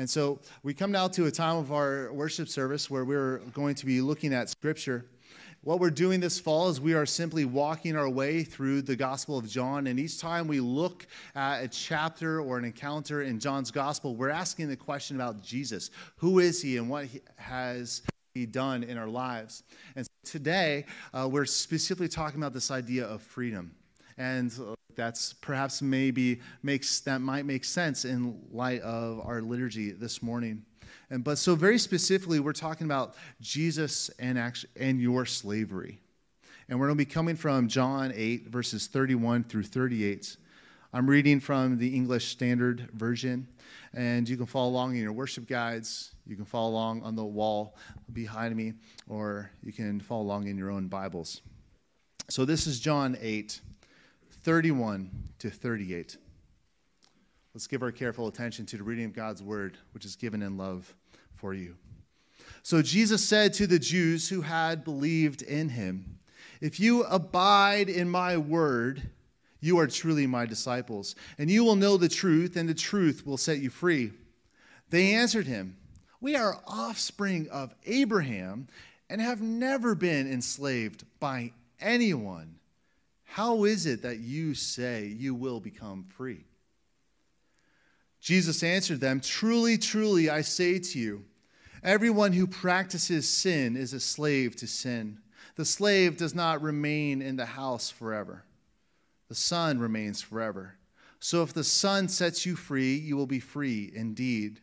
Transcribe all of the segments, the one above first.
And so we come now to a time of our worship service where we're going to be looking at Scripture. What we're doing this fall is we are simply walking our way through the Gospel of John. And each time we look at a chapter or an encounter in John's Gospel, we're asking the question about Jesus. Who is he and what he has he done in our lives? And today, uh, we're specifically talking about this idea of freedom. And uh, that's perhaps maybe makes that might make sense in light of our liturgy this morning. And, but so, very specifically, we're talking about Jesus and, actually, and your slavery. And we're going to be coming from John 8, verses 31 through 38. I'm reading from the English Standard Version, and you can follow along in your worship guides. You can follow along on the wall behind me, or you can follow along in your own Bibles. So, this is John 8, 31 to 38. Let's give our careful attention to the reading of God's word, which is given in love for you. So Jesus said to the Jews who had believed in him, If you abide in my word, you are truly my disciples, and you will know the truth, and the truth will set you free. They answered him, We are offspring of Abraham and have never been enslaved by anyone. How is it that you say you will become free? Jesus answered them, Truly, truly, I say to you, Everyone who practices sin is a slave to sin. The slave does not remain in the house forever, the son remains forever. So if the son sets you free, you will be free indeed.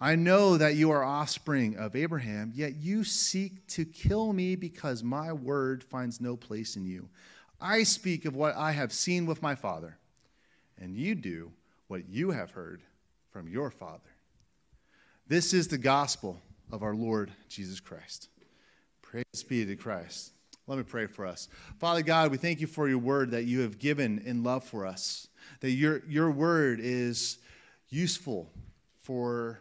I know that you are offspring of Abraham, yet you seek to kill me because my word finds no place in you. I speak of what I have seen with my father, and you do what you have heard from your father. This is the gospel of our Lord Jesus Christ. Praise be to Christ. Let me pray for us. Father God, we thank you for your word that you have given in love for us, that your, your word is useful for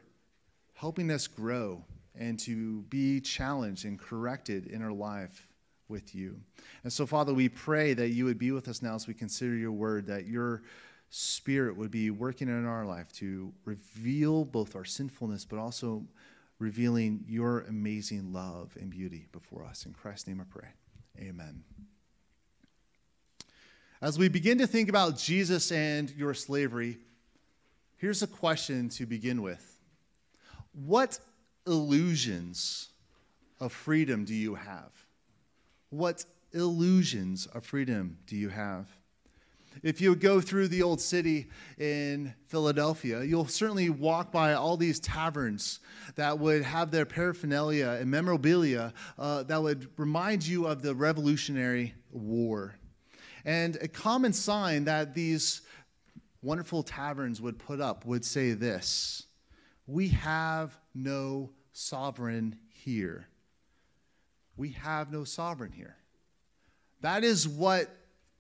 helping us grow and to be challenged and corrected in our life with you. And so, Father, we pray that you would be with us now as we consider your word, that your Spirit would be working in our life to reveal both our sinfulness, but also revealing your amazing love and beauty before us. In Christ's name I pray. Amen. As we begin to think about Jesus and your slavery, here's a question to begin with What illusions of freedom do you have? What illusions of freedom do you have? If you go through the old city in Philadelphia, you'll certainly walk by all these taverns that would have their paraphernalia and memorabilia uh, that would remind you of the Revolutionary War. And a common sign that these wonderful taverns would put up would say this We have no sovereign here. We have no sovereign here. That is what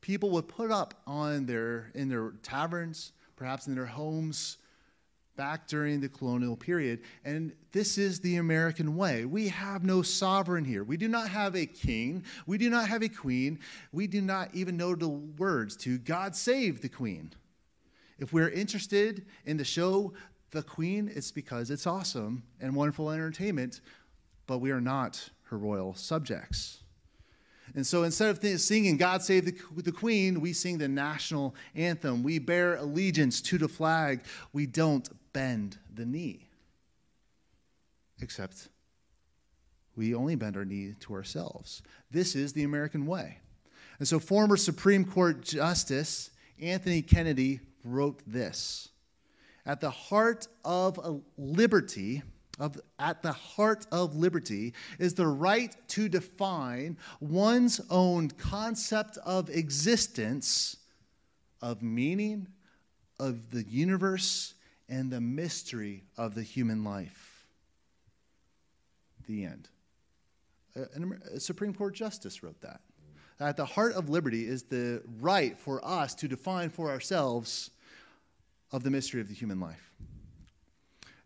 people would put up on their in their taverns, perhaps in their homes back during the colonial period. And this is the American way. We have no sovereign here. We do not have a king. We do not have a queen. We do not even know the words to God save the queen. If we're interested in the show The Queen, it's because it's awesome and wonderful entertainment, but we are not her royal subjects. And so instead of th- singing God Save the, the Queen, we sing the national anthem. We bear allegiance to the flag. We don't bend the knee. Except we only bend our knee to ourselves. This is the American way. And so former Supreme Court Justice Anthony Kennedy wrote this At the heart of liberty, of, at the heart of liberty is the right to define one's own concept of existence, of meaning, of the universe, and the mystery of the human life. The end. A, a Supreme Court justice wrote that. At the heart of liberty is the right for us to define for ourselves of the mystery of the human life.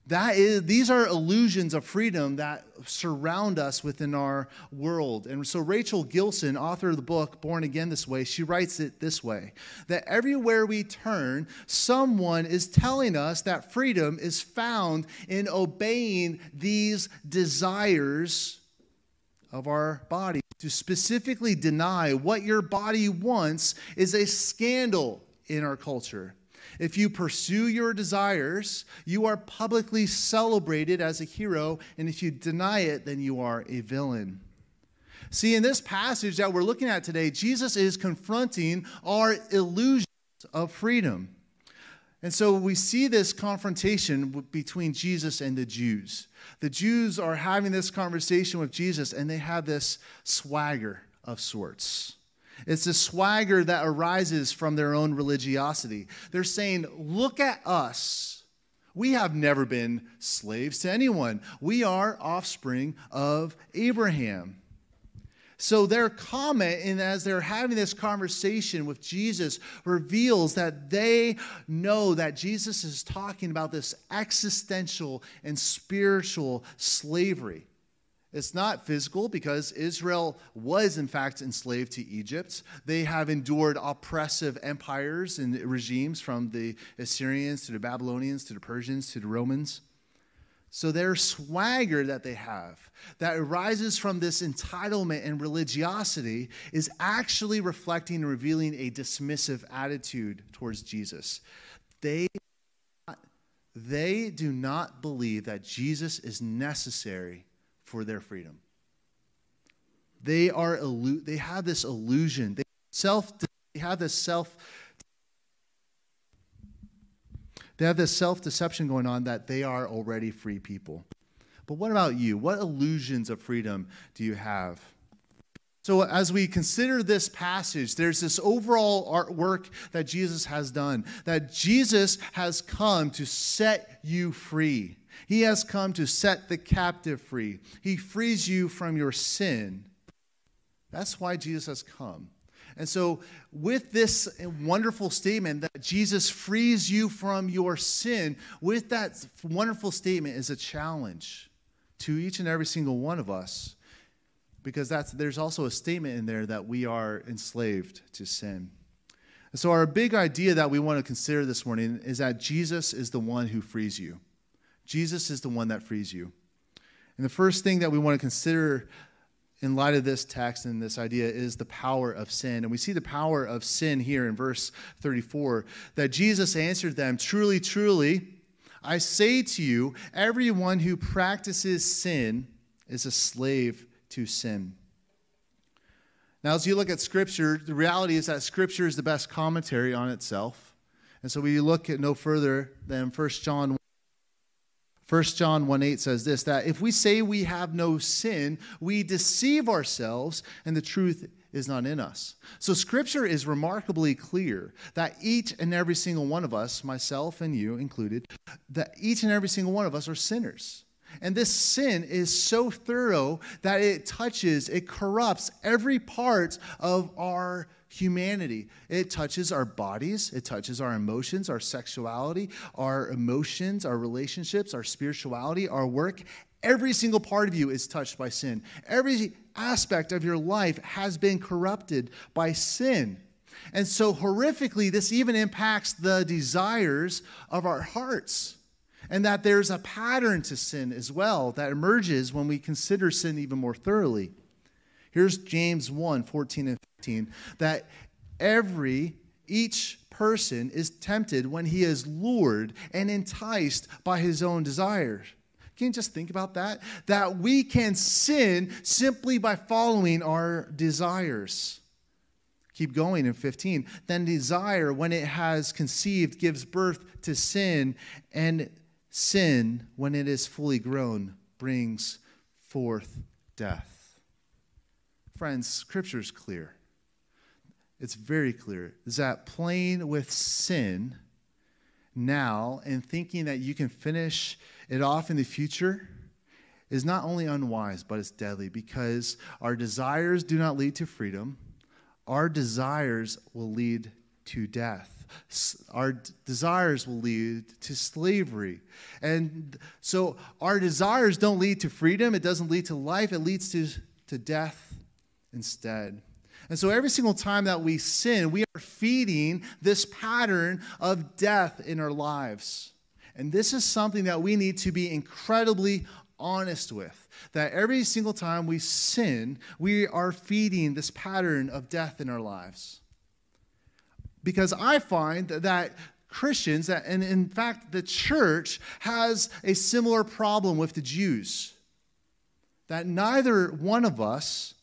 That is, these are illusions of freedom that surround us within our world. And so, Rachel Gilson, author of the book Born Again This Way, she writes it this way that everywhere we turn, someone is telling us that freedom is found in obeying these desires of our body. To specifically deny what your body wants is a scandal in our culture. If you pursue your desires, you are publicly celebrated as a hero, and if you deny it, then you are a villain. See, in this passage that we're looking at today, Jesus is confronting our illusions of freedom. And so we see this confrontation between Jesus and the Jews. The Jews are having this conversation with Jesus, and they have this swagger of sorts. It's a swagger that arises from their own religiosity. They're saying, Look at us. We have never been slaves to anyone. We are offspring of Abraham. So their comment, and as they're having this conversation with Jesus, reveals that they know that Jesus is talking about this existential and spiritual slavery. It's not physical because Israel was, in fact, enslaved to Egypt. They have endured oppressive empires and regimes from the Assyrians to the Babylonians to the Persians to the Romans. So their swagger that they have, that arises from this entitlement and religiosity, is actually reflecting and revealing a dismissive attitude towards Jesus. They, they do not believe that Jesus is necessary for their freedom. They are illu- they have this illusion. They self they have this self they have this self-deception going on that they are already free people. But what about you? What illusions of freedom do you have? So, as we consider this passage, there's this overall artwork that Jesus has done, that Jesus has come to set you free. He has come to set the captive free. He frees you from your sin. That's why Jesus has come. And so, with this wonderful statement that Jesus frees you from your sin, with that wonderful statement is a challenge to each and every single one of us. Because that's, there's also a statement in there that we are enslaved to sin. And so, our big idea that we want to consider this morning is that Jesus is the one who frees you. Jesus is the one that frees you. And the first thing that we want to consider in light of this text and this idea is the power of sin. And we see the power of sin here in verse 34 that Jesus answered them Truly, truly, I say to you, everyone who practices sin is a slave to sin. Now, as you look at Scripture, the reality is that Scripture is the best commentary on itself. And so we look at no further than 1 John 1 John 1 8 says this that if we say we have no sin, we deceive ourselves and the truth is not in us. So scripture is remarkably clear that each and every single one of us, myself and you included, that each and every single one of us are sinners. And this sin is so thorough that it touches, it corrupts every part of our humanity. It touches our bodies, it touches our emotions, our sexuality, our emotions, our relationships, our spirituality, our work. Every single part of you is touched by sin. Every aspect of your life has been corrupted by sin. And so, horrifically, this even impacts the desires of our hearts. And that there's a pattern to sin as well that emerges when we consider sin even more thoroughly. Here's James 1 14 and 15 that every, each person is tempted when he is lured and enticed by his own desires. Can you just think about that? That we can sin simply by following our desires. Keep going in 15. Then desire, when it has conceived, gives birth to sin, and sin, when it is fully grown, brings forth death. Friends, scripture is clear. It's very clear. Is that playing with sin now and thinking that you can finish it off in the future is not only unwise, but it's deadly because our desires do not lead to freedom. Our desires will lead to death. our desires will lead to slavery. And so our desires don't lead to freedom, it doesn't lead to life, it leads to, to death instead. And so every single time that we sin, we are feeding this pattern of death in our lives. And this is something that we need to be incredibly honest with. That every single time we sin, we are feeding this pattern of death in our lives. Because I find that Christians, and in fact, the church has a similar problem with the Jews. That neither one of us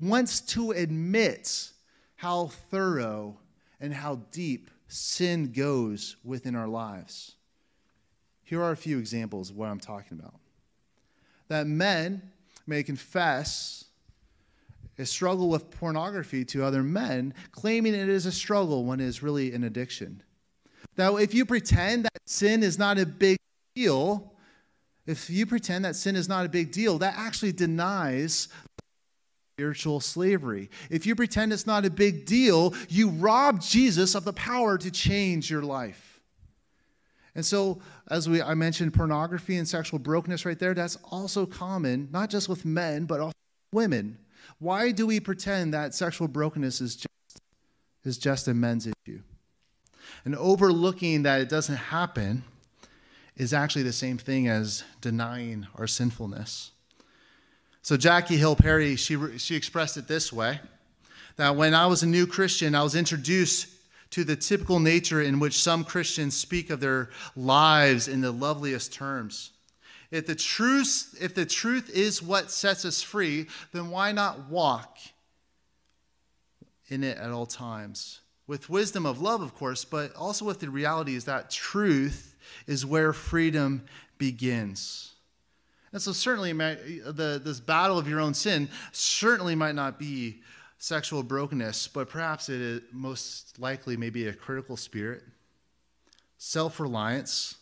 wants to admit how thorough and how deep sin goes within our lives. Here are a few examples of what I'm talking about. That men may confess a struggle with pornography to other men, claiming it is a struggle when it is really an addiction. Now, if you pretend that sin is not a big deal, if you pretend that sin is not a big deal, that actually denies spiritual slavery. If you pretend it's not a big deal, you rob Jesus of the power to change your life. And so, as we, I mentioned, pornography and sexual brokenness right there, that's also common, not just with men, but also women. Why do we pretend that sexual brokenness is just, is just a men's issue? And overlooking that it doesn't happen is actually the same thing as denying our sinfulness. So Jackie Hill Perry, she, she expressed it this way that when I was a new Christian, I was introduced to the typical nature in which some Christians speak of their lives in the loveliest terms. If the truth, if the truth is what sets us free, then why not walk in it at all times? With wisdom of love, of course, but also with the reality is that truth is where freedom begins. And so, certainly, the, this battle of your own sin certainly might not be sexual brokenness, but perhaps it is most likely may be a critical spirit, self reliance,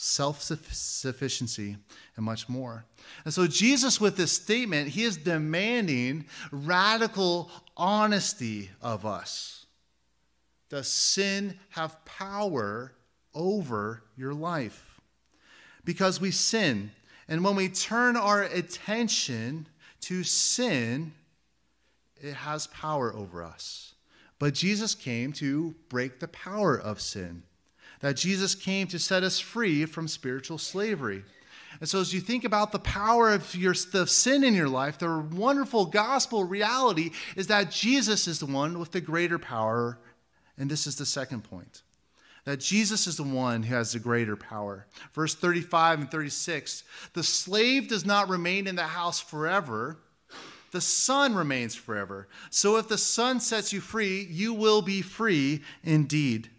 self sufficiency, and much more. And so, Jesus, with this statement, he is demanding radical honesty of us. Does sin have power over your life? Because we sin and when we turn our attention to sin, it has power over us. But Jesus came to break the power of sin. That Jesus came to set us free from spiritual slavery. And so, as you think about the power of your the sin in your life, the wonderful gospel reality is that Jesus is the one with the greater power. And this is the second point that Jesus is the one who has the greater power. Verse 35 and 36 the slave does not remain in the house forever, the son remains forever. So if the son sets you free, you will be free indeed.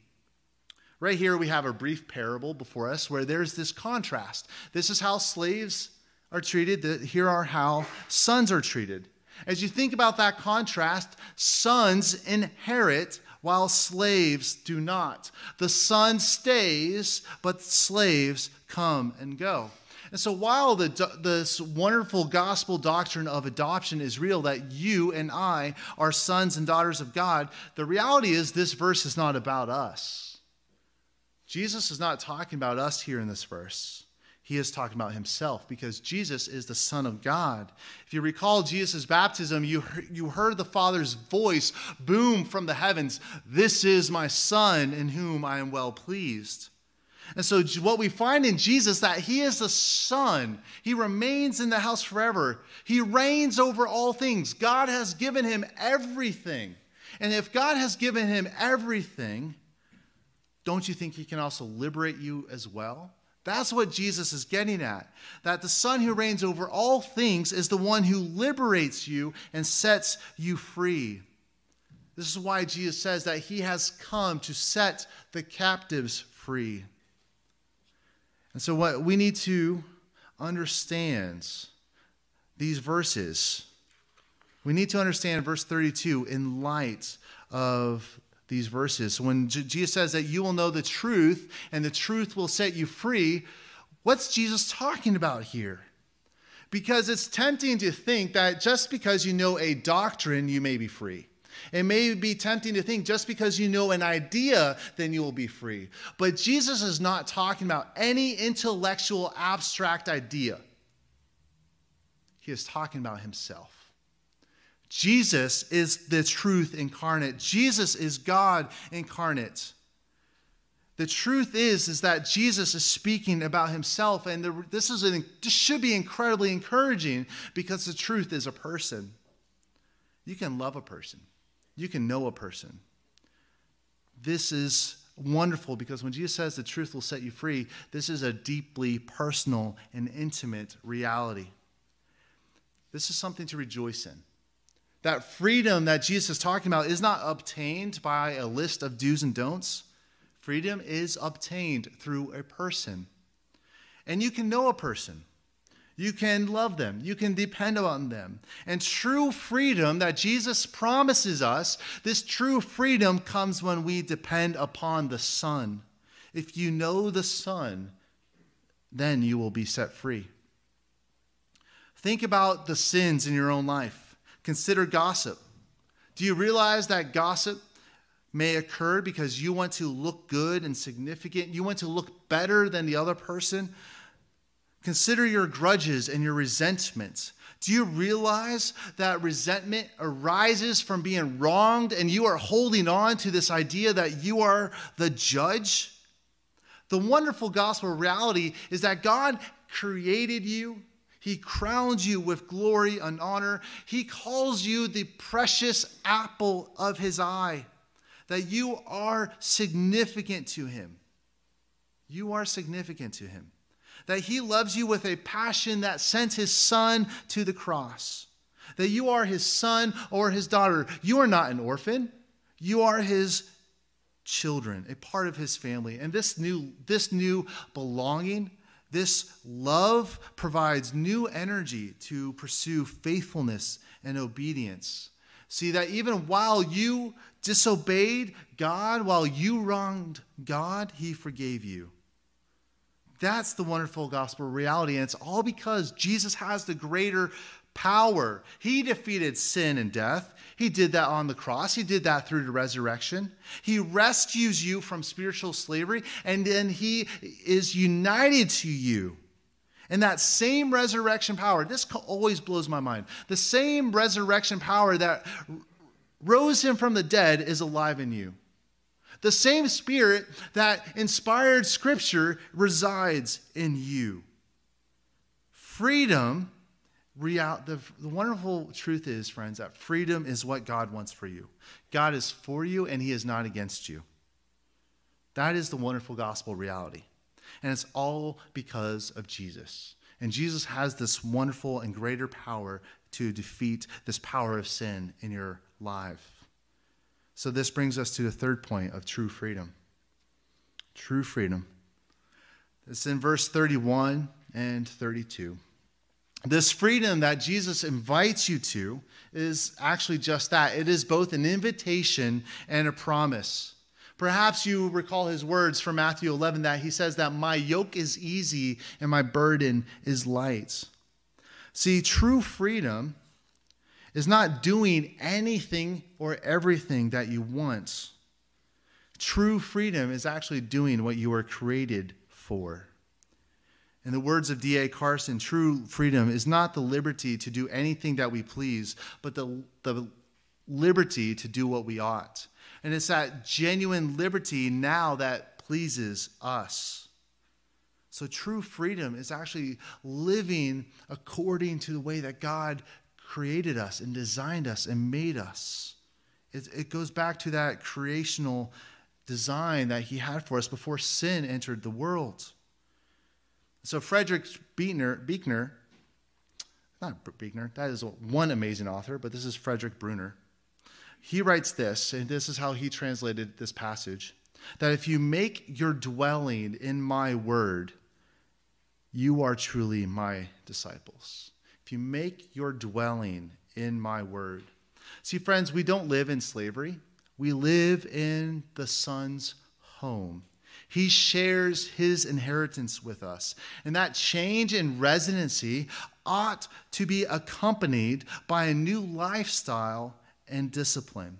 Right here, we have a brief parable before us where there's this contrast. This is how slaves are treated, here are how sons are treated. As you think about that contrast, sons inherit while slaves do not. The son stays, but slaves come and go. And so, while the, this wonderful gospel doctrine of adoption is real, that you and I are sons and daughters of God, the reality is this verse is not about us. Jesus is not talking about us here in this verse he is talking about himself because Jesus is the Son of God. If you recall Jesus' baptism, you, you heard the Father's voice boom from the heavens This is my Son in whom I am well pleased. And so, what we find in Jesus that he is the Son. He remains in the house forever. He reigns over all things. God has given him everything. And if God has given him everything, don't you think he can also liberate you as well? That's what Jesus is getting at. That the Son who reigns over all things is the one who liberates you and sets you free. This is why Jesus says that he has come to set the captives free. And so, what we need to understand these verses, we need to understand verse 32 in light of these verses. When Jesus says that you will know the truth and the truth will set you free, what's Jesus talking about here? Because it's tempting to think that just because you know a doctrine, you may be free. It may be tempting to think just because you know an idea, then you will be free. But Jesus is not talking about any intellectual, abstract idea. He is talking about himself. Jesus is the truth incarnate. Jesus is God incarnate. The truth is, is that Jesus is speaking about himself, and this, is an, this should be incredibly encouraging because the truth is a person. You can love a person, you can know a person. This is wonderful because when Jesus says the truth will set you free, this is a deeply personal and intimate reality. This is something to rejoice in. That freedom that Jesus is talking about is not obtained by a list of do's and don'ts. Freedom is obtained through a person. And you can know a person. You can love them. You can depend on them. And true freedom that Jesus promises us, this true freedom comes when we depend upon the Son. If you know the Son, then you will be set free. Think about the sins in your own life. Consider gossip. Do you realize that gossip may occur because you want to look good and significant? You want to look better than the other person? Consider your grudges and your resentments. Do you realize that resentment arises from being wronged and you are holding on to this idea that you are the judge? The wonderful gospel reality is that God created you he crowns you with glory and honor. He calls you the precious apple of his eye, that you are significant to him. You are significant to him. That he loves you with a passion that sent his son to the cross. That you are his son or his daughter. You are not an orphan. You are his children, a part of his family. And this new, this new belonging this love provides new energy to pursue faithfulness and obedience. See that even while you disobeyed God, while you wronged God, He forgave you. That's the wonderful gospel reality. And it's all because Jesus has the greater power. He defeated sin and death. He did that on the cross. He did that through the resurrection. He rescues you from spiritual slavery, and then He is united to you. And that same resurrection power, this always blows my mind. The same resurrection power that rose him from the dead is alive in you. The same spirit that inspired scripture resides in you. Freedom Real, the, the wonderful truth is, friends, that freedom is what God wants for you. God is for you and He is not against you. That is the wonderful gospel reality. And it's all because of Jesus. And Jesus has this wonderful and greater power to defeat this power of sin in your life. So, this brings us to the third point of true freedom. True freedom. It's in verse 31 and 32. This freedom that Jesus invites you to is actually just that it is both an invitation and a promise. Perhaps you recall his words from Matthew 11 that he says that my yoke is easy and my burden is light. See, true freedom is not doing anything or everything that you want. True freedom is actually doing what you were created for. In the words of D.A. Carson, true freedom is not the liberty to do anything that we please, but the, the liberty to do what we ought. And it's that genuine liberty now that pleases us. So, true freedom is actually living according to the way that God created us and designed us and made us. It, it goes back to that creational design that He had for us before sin entered the world. So Frederick Buechner, Bruner not Buechner, that is one amazing author, but this is Frederick Bruner. He writes this, and this is how he translated this passage that if you make your dwelling in my word, you are truly my disciples. If you make your dwelling in my word. See, friends, we don't live in slavery, we live in the Son's home. He shares his inheritance with us. And that change in residency ought to be accompanied by a new lifestyle and discipline.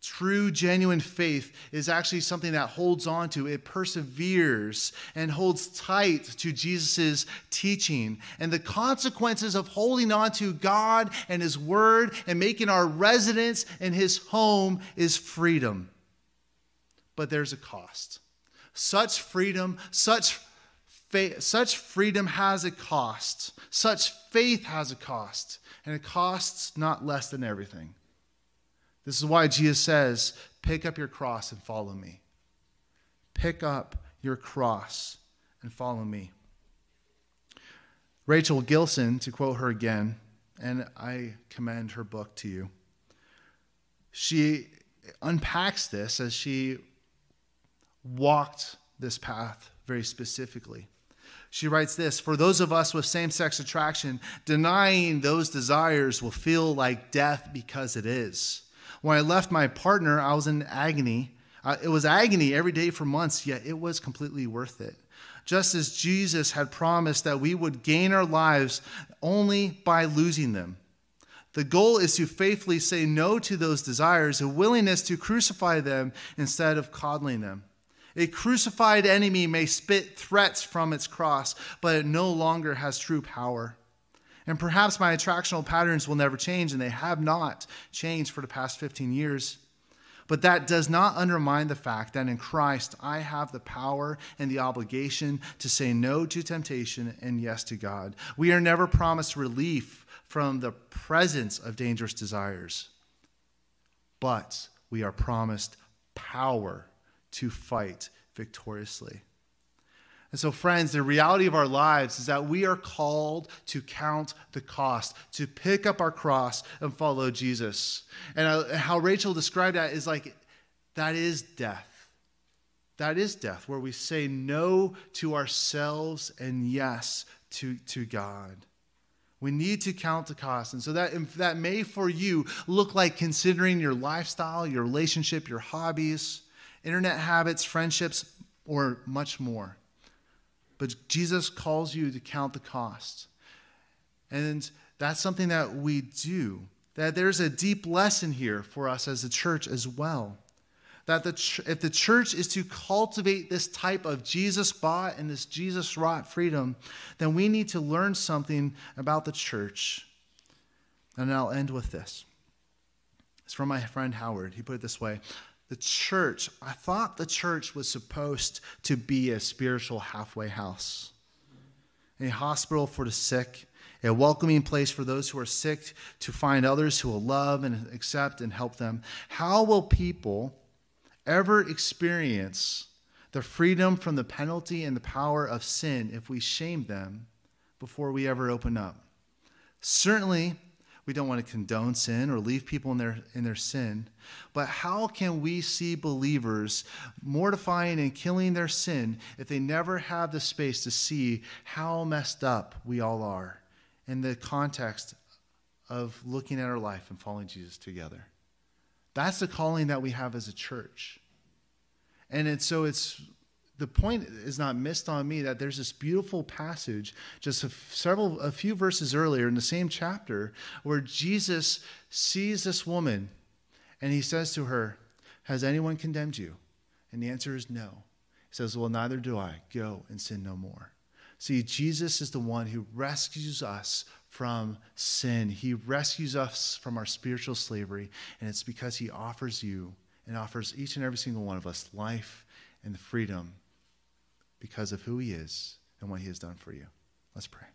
True, genuine faith is actually something that holds on to, it perseveres and holds tight to Jesus' teaching. And the consequences of holding on to God and His Word and making our residence in His home is freedom. But there's a cost. Such freedom, such faith, such freedom has a cost. Such faith has a cost. And it costs not less than everything. This is why Jesus says, Pick up your cross and follow me. Pick up your cross and follow me. Rachel Gilson, to quote her again, and I commend her book to you, she unpacks this as she walked this path very specifically. She writes this For those of us with same sex attraction, denying those desires will feel like death because it is. When I left my partner, I was in agony. Uh, it was agony every day for months, yet it was completely worth it. Just as Jesus had promised that we would gain our lives only by losing them. The goal is to faithfully say no to those desires, a willingness to crucify them instead of coddling them. A crucified enemy may spit threats from its cross, but it no longer has true power. And perhaps my attractional patterns will never change, and they have not changed for the past 15 years. But that does not undermine the fact that in Christ I have the power and the obligation to say no to temptation and yes to God. We are never promised relief from the presence of dangerous desires, but we are promised power to fight victoriously. And so, friends, the reality of our lives is that we are called to count the cost, to pick up our cross and follow Jesus. And uh, how Rachel described that is like, that is death. That is death, where we say no to ourselves and yes to, to God. We need to count the cost. And so that, that may for you look like considering your lifestyle, your relationship, your hobbies, internet habits, friendships, or much more. But Jesus calls you to count the cost. And that's something that we do. That there's a deep lesson here for us as a church as well. That the ch- if the church is to cultivate this type of Jesus bought and this Jesus wrought freedom, then we need to learn something about the church. And I'll end with this. It's from my friend Howard. He put it this way the church, I thought the church was supposed to be a spiritual halfway house, a hospital for the sick, a welcoming place for those who are sick to find others who will love and accept and help them. How will people ever experience the freedom from the penalty and the power of sin if we shame them before we ever open up? Certainly, we don't want to condone sin or leave people in their, in their sin. But how can we see believers mortifying and killing their sin if they never have the space to see how messed up we all are in the context of looking at our life and following Jesus together? That's the calling that we have as a church. And it's, so it's the point is not missed on me that there's this beautiful passage just a several a few verses earlier in the same chapter where Jesus sees this woman and he says to her, "Has anyone condemned you?" And the answer is no. He says, "Well, neither do I. Go and sin no more." See, Jesus is the one who rescues us from sin. He rescues us from our spiritual slavery, and it's because he offers you and offers each and every single one of us life and the freedom because of who he is and what he has done for you. Let's pray.